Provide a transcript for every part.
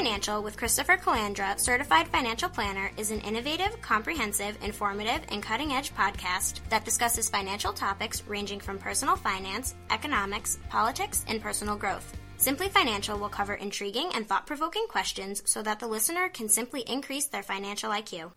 Financial with Christopher Calandra, certified financial planner, is an innovative, comprehensive, informative, and cutting edge podcast that discusses financial topics ranging from personal finance, economics, politics, and personal growth. Simply Financial will cover intriguing and thought provoking questions so that the listener can simply increase their financial IQ.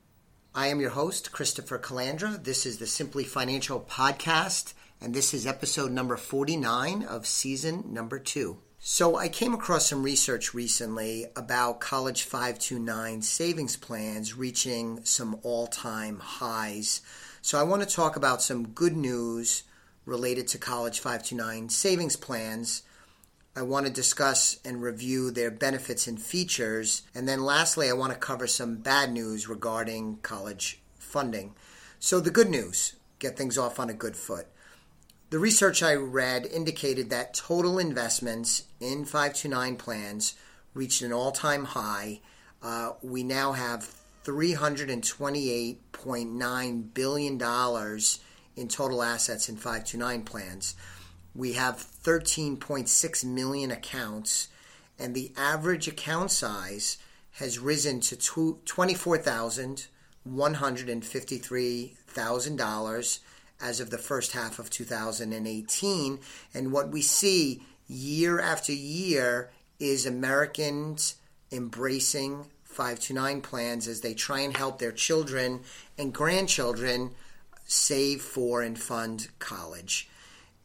I am your host, Christopher Calandra. This is the Simply Financial podcast, and this is episode number 49 of season number two. So, I came across some research recently about College 529 savings plans reaching some all time highs. So, I want to talk about some good news related to College 529 savings plans. I want to discuss and review their benefits and features. And then, lastly, I want to cover some bad news regarding college funding. So, the good news get things off on a good foot. The research I read indicated that total investments in 529 plans reached an all time high. Uh, we now have $328.9 billion in total assets in 529 plans. We have 13.6 million accounts, and the average account size has risen to $24,153,000 as of the first half of 2018. And what we see year after year is Americans embracing 529 plans as they try and help their children and grandchildren save for and fund college.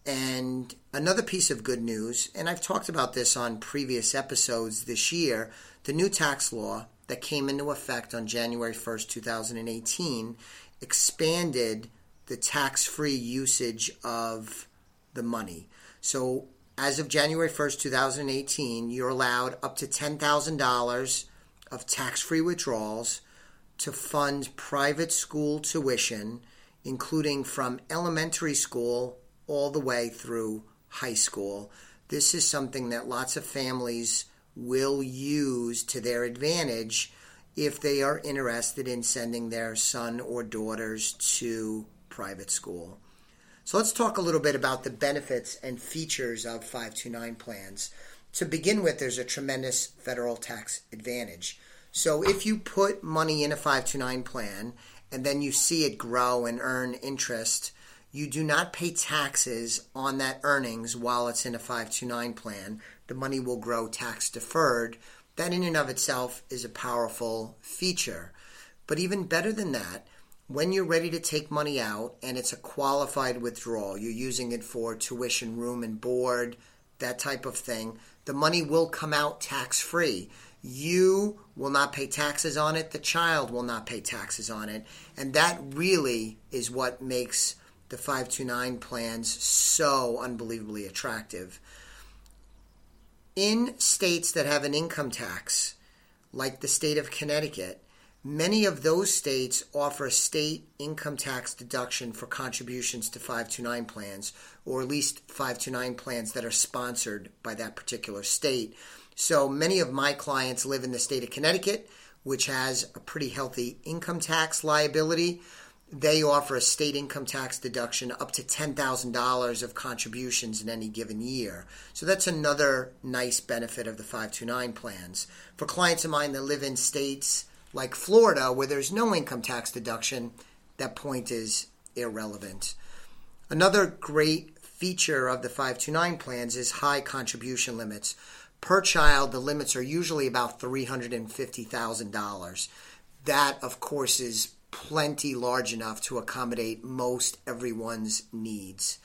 And another piece of good news, and I've talked about this on previous episodes this year, the new tax law that came into effect on January 1st, 2018, expanded the tax free usage of the money. So as of January 1st, 2018, you're allowed up to $10,000 of tax free withdrawals to fund private school tuition, including from elementary school all the way through high school. This is something that lots of families will use to their advantage if they are interested in sending their son or daughters to private school. So let's talk a little bit about the benefits and features of 529 plans. To begin with, there's a tremendous federal tax advantage. So if you put money in a 529 plan and then you see it grow and earn interest, you do not pay taxes on that earnings while it's in a 529 plan. The money will grow tax deferred. That, in and of itself, is a powerful feature. But even better than that, when you're ready to take money out and it's a qualified withdrawal, you're using it for tuition, room, and board, that type of thing, the money will come out tax free. You will not pay taxes on it, the child will not pay taxes on it. And that really is what makes the 529 plans so unbelievably attractive. In states that have an income tax, like the state of Connecticut, Many of those states offer a state income tax deduction for contributions to 529 plans, or at least 529 plans that are sponsored by that particular state. So many of my clients live in the state of Connecticut, which has a pretty healthy income tax liability. They offer a state income tax deduction up to $10,000 of contributions in any given year. So that's another nice benefit of the 529 plans. For clients of mine that live in states like Florida, where there's no income tax deduction, that point is irrelevant. Another great feature of the 529 plans is high contribution limits. Per child, the limits are usually about $350,000. That, of course, is plenty large enough to accommodate most everyone's needs.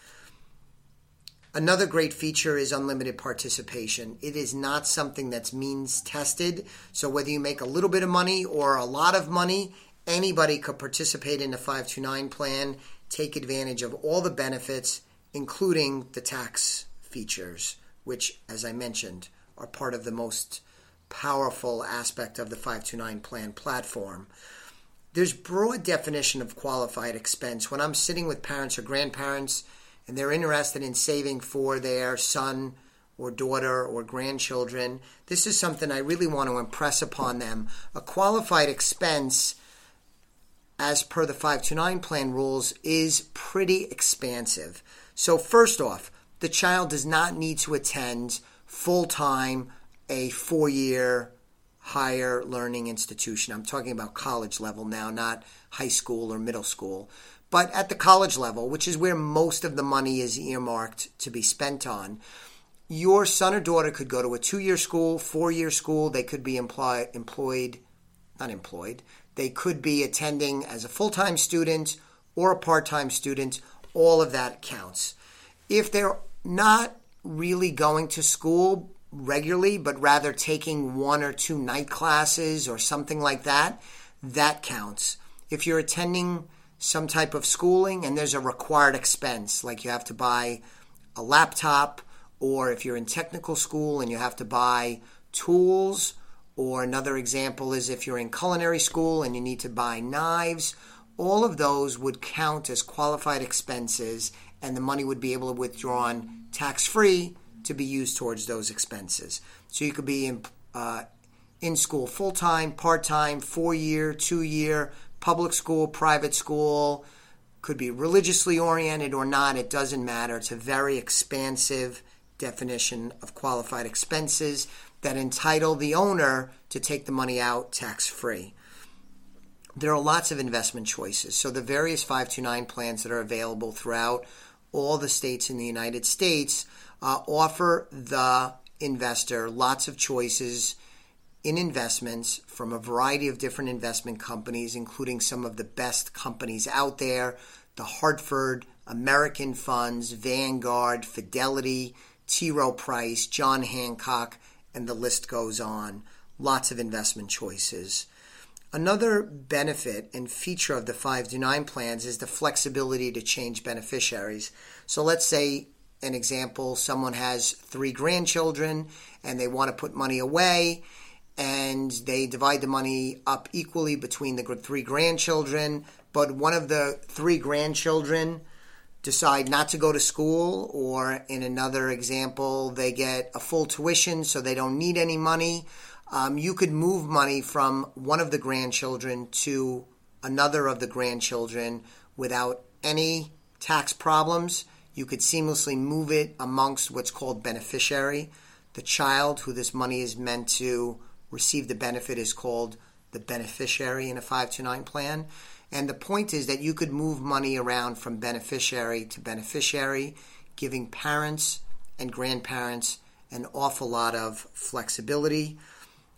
Another great feature is unlimited participation. It is not something that's means tested. So whether you make a little bit of money or a lot of money, anybody could participate in the 529 plan, take advantage of all the benefits, including the tax features, which, as I mentioned, are part of the most powerful aspect of the 529 plan platform. There's broad definition of qualified expense. When I'm sitting with parents or grandparents, and they're interested in saving for their son or daughter or grandchildren, this is something I really want to impress upon them. A qualified expense, as per the 529 plan rules, is pretty expansive. So, first off, the child does not need to attend full time a four year higher learning institution. I'm talking about college level now, not high school or middle school. But at the college level, which is where most of the money is earmarked to be spent on, your son or daughter could go to a two year school, four year school. They could be employ- employed, not employed, they could be attending as a full time student or a part time student. All of that counts. If they're not really going to school regularly, but rather taking one or two night classes or something like that, that counts. If you're attending some type of schooling and there's a required expense, like you have to buy a laptop, or if you're in technical school and you have to buy tools, or another example is if you're in culinary school and you need to buy knives, all of those would count as qualified expenses and the money would be able to withdrawn tax free to be used towards those expenses. So you could be in, uh, in school full time, part time, four year, two year, public school, private school, could be religiously oriented or not, it doesn't matter. It's a very expansive definition of qualified expenses that entitle the owner to take the money out tax free. There are lots of investment choices. So, the various 529 plans that are available throughout all the states in the United States uh, offer the investor lots of choices in investments from a variety of different investment companies, including some of the best companies out there the Hartford, American Funds, Vanguard, Fidelity, T. Rowe Price, John Hancock, and the list goes on. Lots of investment choices. Another benefit and feature of the 5 to 9 plans is the flexibility to change beneficiaries. So let's say an example someone has three grandchildren and they want to put money away and they divide the money up equally between the three grandchildren, but one of the three grandchildren decide not to go to school, or in another example, they get a full tuition so they don't need any money. Um, you could move money from one of the grandchildren to another of the grandchildren without any tax problems you could seamlessly move it amongst what's called beneficiary. The child who this money is meant to receive the benefit is called the beneficiary in a 529 plan. And the point is that you could move money around from beneficiary to beneficiary, giving parents and grandparents an awful lot of flexibility.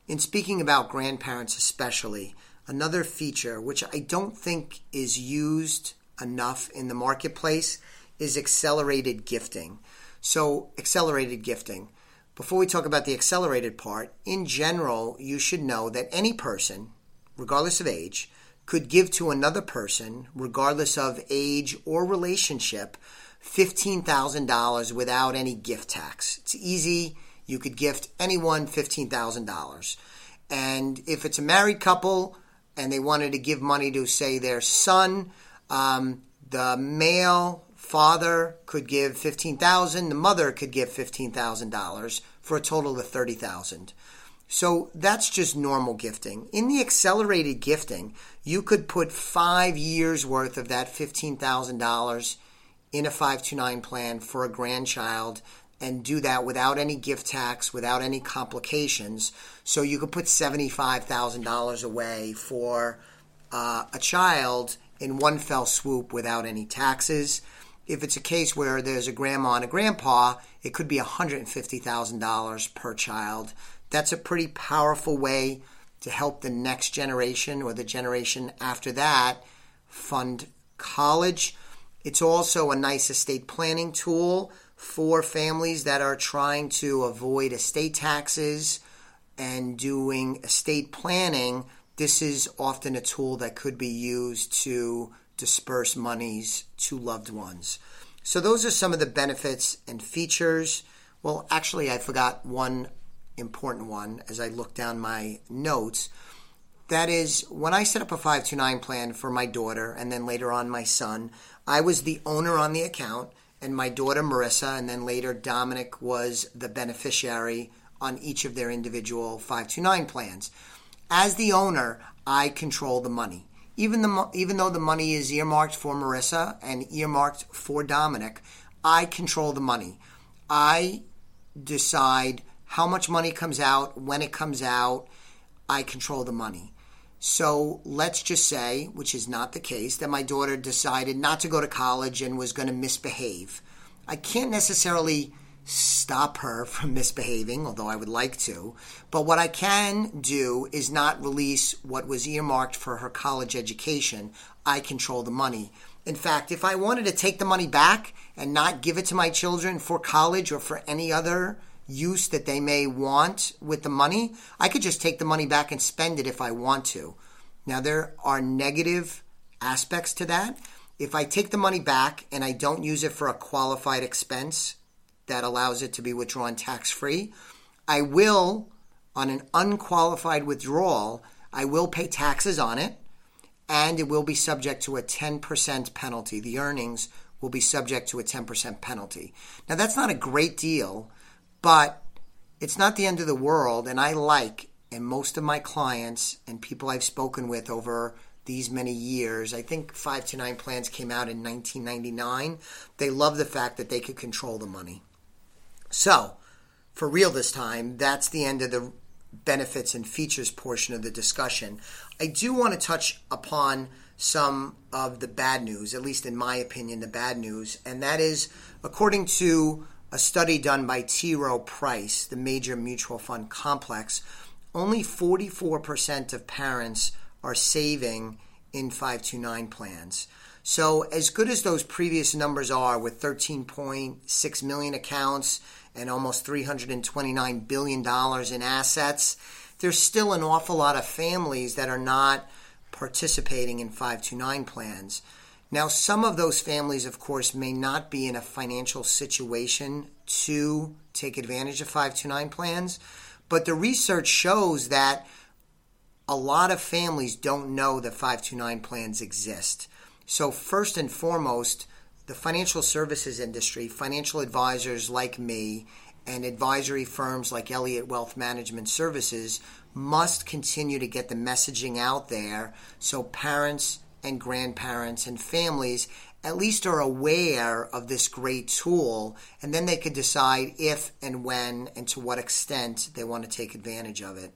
In speaking about grandparents, especially, another feature which I don't think is used enough in the marketplace is accelerated gifting. So, accelerated gifting. Before we talk about the accelerated part, in general, you should know that any person, regardless of age, could give to another person, regardless of age or relationship, $15,000 without any gift tax. It's easy. You could gift anyone $15,000. And if it's a married couple and they wanted to give money to, say, their son, um, the male father could give 15000 the mother could give $15000 for a total of 30000 so that's just normal gifting. In the accelerated gifting you could put five years worth of that $15000 in a 529 plan for a grandchild and do that without any gift tax, without any complications. So you could put $75,000 away for uh, a child in one fell swoop without any taxes if it's a case where there's a grandma and a grandpa, it could be $150,000 per child. That's a pretty powerful way to help the next generation or the generation after that fund college. It's also a nice estate planning tool for families that are trying to avoid estate taxes and doing estate planning. This is often a tool that could be used to disperse monies to loved ones. So, those are some of the benefits and features. Well, actually, I forgot one important one as I look down my notes. That is, when I set up a 529 plan for my daughter and then later on my son, I was the owner on the account, and my daughter Marissa, and then later Dominic was the beneficiary on each of their individual 529 plans. As the owner, I control the money even the even though the money is earmarked for Marissa and earmarked for Dominic, I control the money. I decide how much money comes out, when it comes out. I control the money. So let's just say, which is not the case, that my daughter decided not to go to college and was going to misbehave. I can't necessarily stop her from misbehaving, although I would like to. But what I can do is not release what was earmarked for her college education. I control the money. In fact, if I wanted to take the money back and not give it to my children for college or for any other use that they may want with the money, I could just take the money back and spend it if I want to. Now, there are negative aspects to that. If I take the money back and I don't use it for a qualified expense that allows it to be withdrawn tax free, I will, on an unqualified withdrawal, I will pay taxes on it and it will be subject to a 10% penalty. The earnings will be subject to a 10% penalty. Now, that's not a great deal, but it's not the end of the world. And I like, and most of my clients and people I've spoken with over these many years, I think 529 plans came out in 1999. They love the fact that they could control the money. So, for real this time, that's the end of the benefits and features portion of the discussion. I do want to touch upon some of the bad news, at least in my opinion, the bad news, and that is according to a study done by T. Rowe Price, the major mutual fund complex, only 44% of parents are saving in 529 plans. So, as good as those previous numbers are, with 13.6 million accounts and almost $329 billion in assets, there's still an awful lot of families that are not participating in 529 plans. Now, some of those families, of course, may not be in a financial situation to take advantage of 529 plans, but the research shows that a lot of families don't know that 529 plans exist. So, first and foremost, the financial services industry, financial advisors like me, and advisory firms like Elliott Wealth Management Services must continue to get the messaging out there so parents and grandparents and families at least are aware of this great tool and then they could decide if and when and to what extent they want to take advantage of it.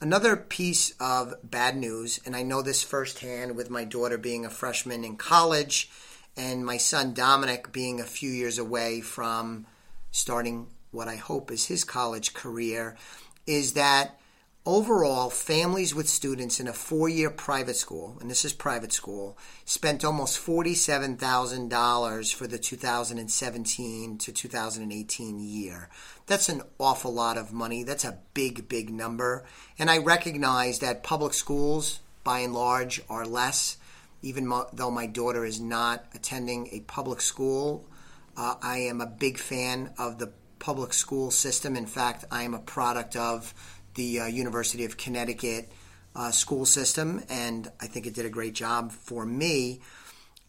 Another piece of bad news, and I know this firsthand with my daughter being a freshman in college and my son Dominic being a few years away from starting what I hope is his college career, is that overall, families with students in a four year private school, and this is private school, spent almost $47,000 for the 2017 to 2018 year. That's an awful lot of money. That's a big, big number. And I recognize that public schools, by and large, are less. Even though my daughter is not attending a public school, uh, I am a big fan of the public school system. In fact, I am a product of the uh, University of Connecticut uh, school system, and I think it did a great job for me.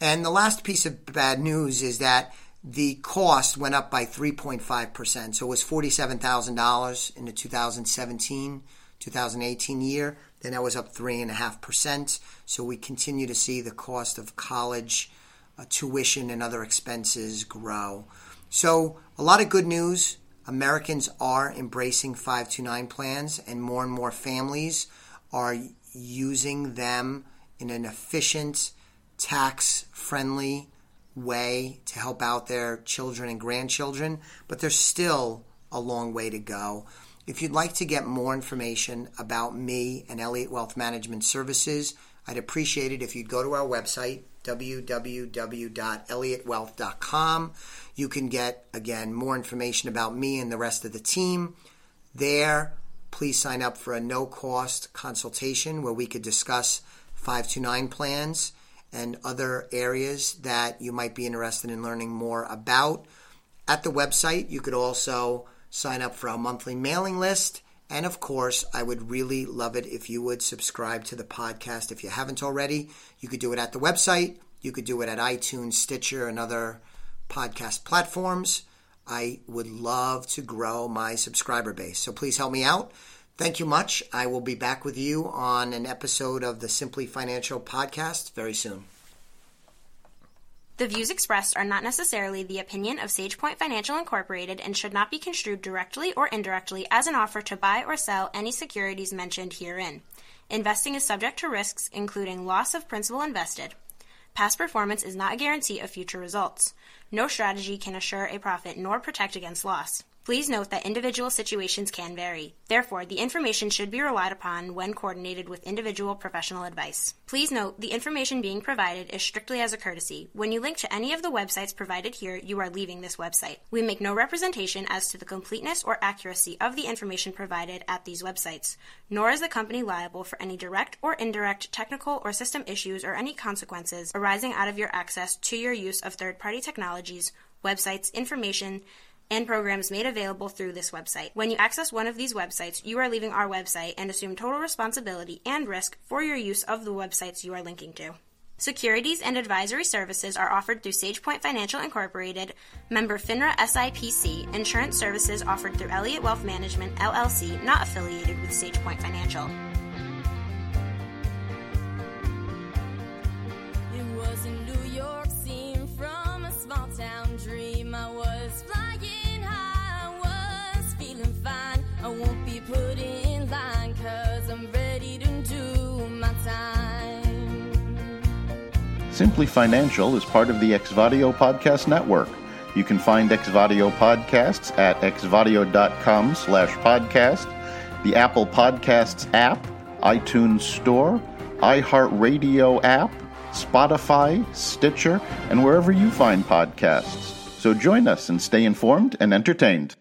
And the last piece of bad news is that the cost went up by 3.5%. So it was $47,000 in the 2017 2018 year. Then that was up 3.5%. So we continue to see the cost of college uh, tuition and other expenses grow. So, a lot of good news. Americans are embracing 529 plans, and more and more families are using them in an efficient, tax friendly way to help out their children and grandchildren, but there's still a long way to go. If you'd like to get more information about me and Elliott Wealth Management Services, I'd appreciate it if you'd go to our website, www.elliottwealth.com. You can get, again, more information about me and the rest of the team there. Please sign up for a no cost consultation where we could discuss 529 plans and other areas that you might be interested in learning more about. At the website, you could also sign up for our monthly mailing list. And of course, I would really love it if you would subscribe to the podcast. If you haven't already, you could do it at the website. You could do it at iTunes, Stitcher, and other podcast platforms. I would love to grow my subscriber base. So please help me out. Thank you much. I will be back with you on an episode of the Simply Financial podcast very soon. The views expressed are not necessarily the opinion of SagePoint Financial Incorporated and should not be construed directly or indirectly as an offer to buy or sell any securities mentioned herein. Investing is subject to risks, including loss of principal invested. Past performance is not a guarantee of future results. No strategy can assure a profit nor protect against loss. Please note that individual situations can vary. Therefore, the information should be relied upon when coordinated with individual professional advice. Please note the information being provided is strictly as a courtesy. When you link to any of the websites provided here, you are leaving this website. We make no representation as to the completeness or accuracy of the information provided at these websites, nor is the company liable for any direct or indirect technical or system issues or any consequences arising out of your access to your use of third party technologies, websites, information, and programs made available through this website. When you access one of these websites, you are leaving our website and assume total responsibility and risk for your use of the websites you are linking to. Securities and advisory services are offered through SagePoint Financial Incorporated, member FINRA SIPC. Insurance services offered through Elliott Wealth Management LLC, not affiliated with SagePoint Financial. Simply Financial is part of the Exvadio Podcast Network. You can find Exvadio podcasts at exvadio.com slash podcast, the Apple Podcasts app, iTunes Store, iHeartRadio app, Spotify, Stitcher, and wherever you find podcasts. So join us and stay informed and entertained.